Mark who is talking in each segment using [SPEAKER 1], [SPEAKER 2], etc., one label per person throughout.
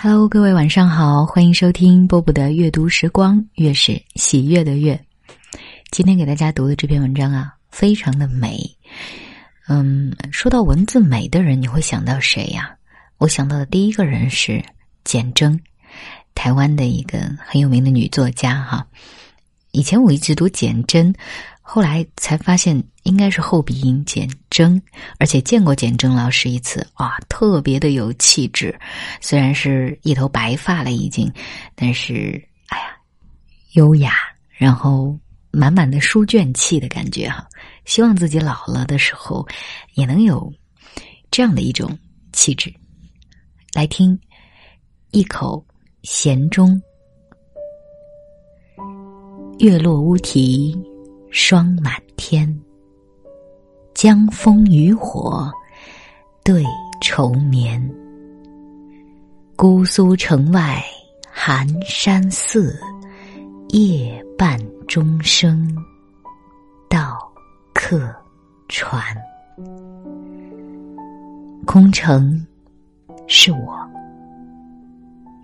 [SPEAKER 1] Hello，各位晚上好，欢迎收听波波的阅读时光，月是喜悦的月。今天给大家读的这篇文章啊，非常的美。嗯，说到文字美的人，你会想到谁呀？我想到的第一个人是简真，台湾的一个很有名的女作家哈。以前我一直读简真。后来才发现应该是后鼻音简真，而且见过简真老师一次，哇，特别的有气质。虽然是一头白发了已经，但是哎呀，优雅，然后满满的书卷气的感觉哈。希望自己老了的时候也能有这样的一种气质。来听一口咸中，月落乌啼。霜满天，江枫渔火对愁眠。姑苏城外寒山寺，夜半钟声到客船。空城是我，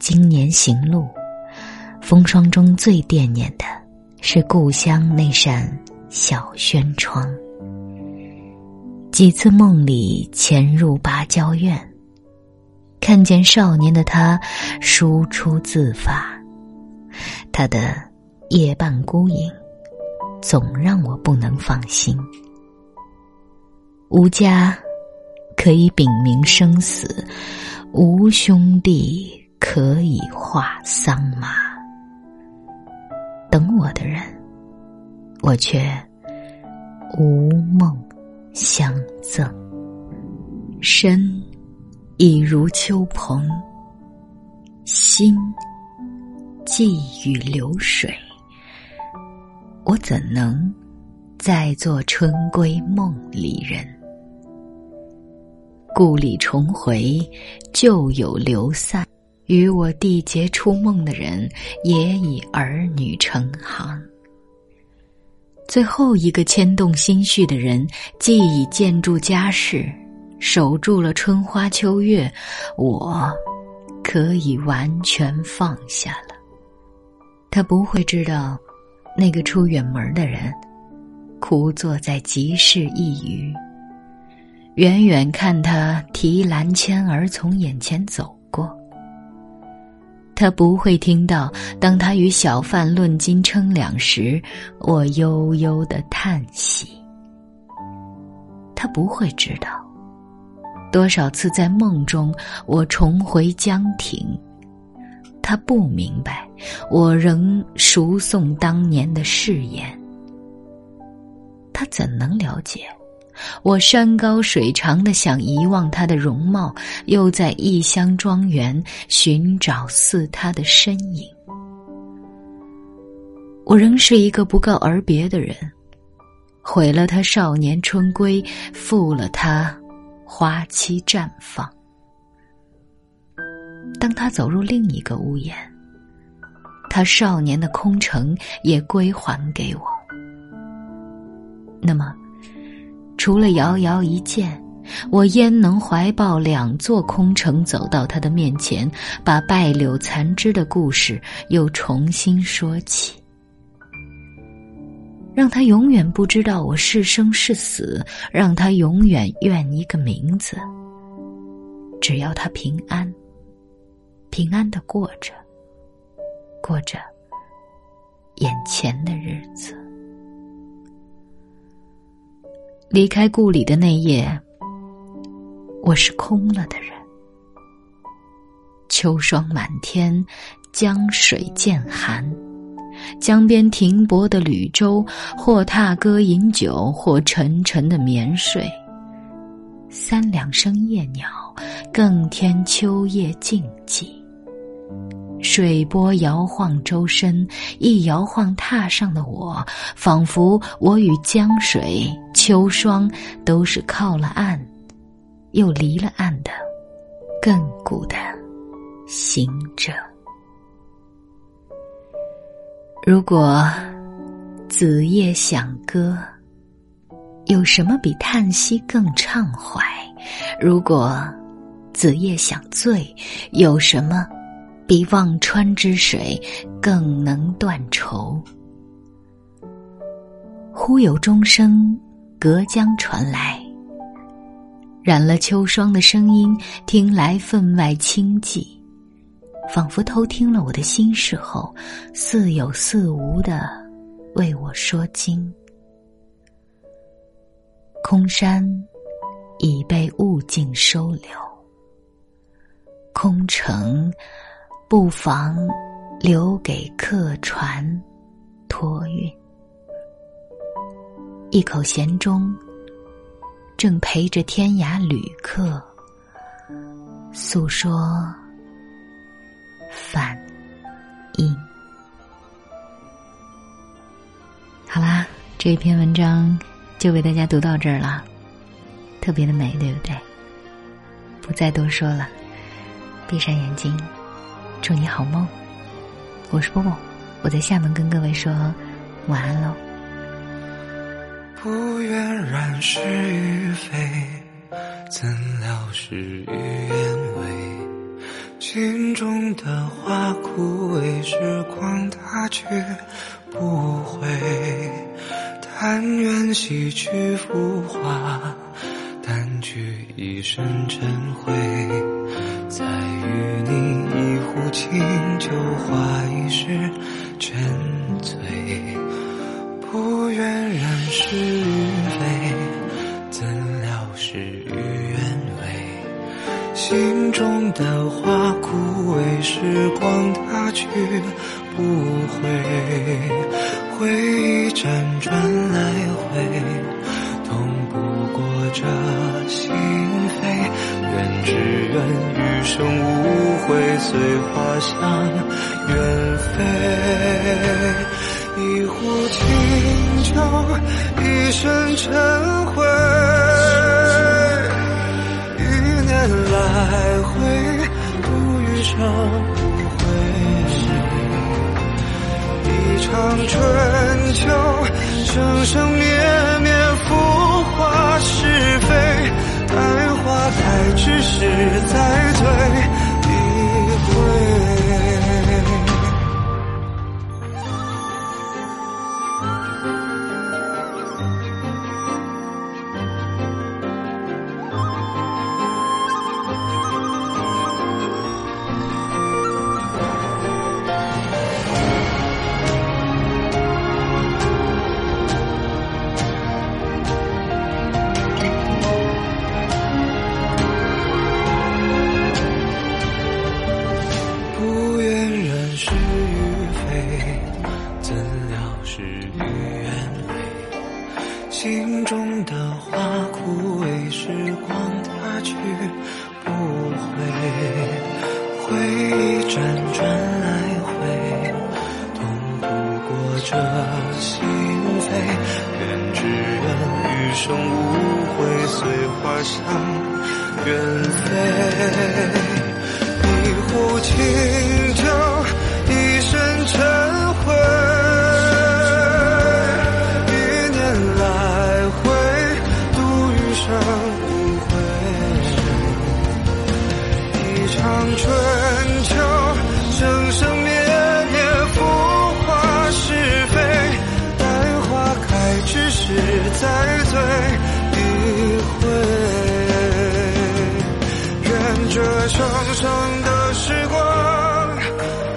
[SPEAKER 1] 今年行路，风霜中最惦念的。是故乡那扇小轩窗，几次梦里潜入芭蕉院，看见少年的他输出自发，他的夜半孤影，总让我不能放心。无家可以禀明生死，无兄弟可以画桑麻。等我的人，我却无梦相赠。身已如秋蓬，心寄与流水。我怎能再做春归梦里人？故里重回，旧友流散。与我缔结初梦的人，也已儿女成行。最后一个牵动心绪的人，既已建筑家室，守住了春花秋月，我可以完全放下了。他不会知道，那个出远门的人，枯坐在集市一隅，远远看他提篮牵儿从眼前走过。他不会听到，当他与小贩论斤称两时，我悠悠的叹息。他不会知道，多少次在梦中我重回江亭。他不明白，我仍熟诵当年的誓言。他怎能了解？我山高水长的想遗忘他的容貌，又在异乡庄园寻找似他的身影。我仍是一个不告而别的人，毁了他少年春归，负了他花期绽放。当他走入另一个屋檐，他少年的空城也归还给我。那么。除了遥遥一见，我焉能怀抱两座空城走到他的面前，把败柳残枝的故事又重新说起，让他永远不知道我是生是死，让他永远怨一个名字。只要他平安，平安的过着，过着眼前的日离开故里的那夜，我是空了的人。秋霜满天，江水渐寒，江边停泊的旅舟，或踏歌饮酒，或沉沉的眠睡。三两声夜鸟，更添秋夜静寂。水波摇晃周身，一摇晃踏上的我，仿佛我与江水、秋霜都是靠了岸，又离了岸的亘古的行者。如果子夜想歌，有什么比叹息更畅怀？如果子夜想醉，有什么？比忘川之水更能断愁。忽有钟声隔江传来，染了秋霜的声音，听来分外清寂，仿佛偷听了我的心事后，似有似无的为我说经。空山已被物境收留，空城不妨留给客船托运。一口闲钟，正陪着天涯旅客诉说反应。好啦，这篇文章。就为大家读到这儿了，特别的美，对不对？不再多说了，闭上眼睛，祝你好梦。我是波波，我在厦门跟各位说晚安喽。
[SPEAKER 2] 不愿染是与非，怎料事与愿违。心中的花枯萎，时光它却不回。但愿洗去浮华，掸去一身尘灰，再与你一壶清酒话一世沉的花枯萎，时光它去不回。回忆辗转来回，痛不过这心扉。愿只愿余生无悔，随花香远飞。一壶清酒，一身尘灰。时光它去不回，回忆辗转来回，痛不过这心扉。愿只愿余生无悔，随花香远飞。一壶清爱只是再醉一回，愿这生生的时光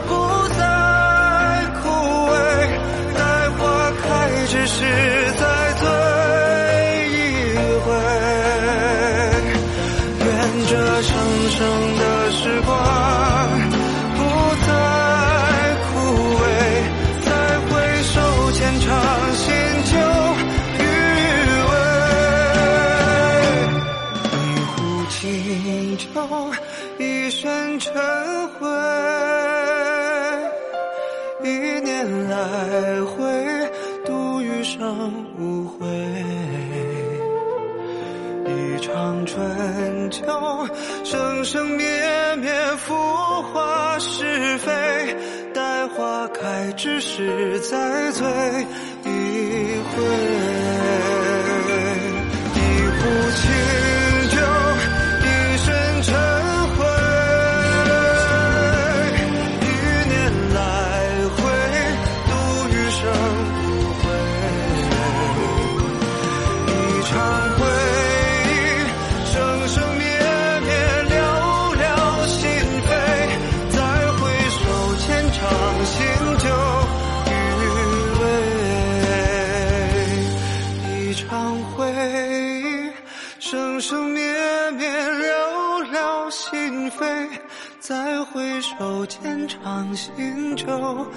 [SPEAKER 2] 不再枯萎，待花开之时再醉一回，愿这生生的时光。年来回度余生无悔，一场春秋，生生灭灭，浮华是非，待花开之时再醉一回，间，长行舟。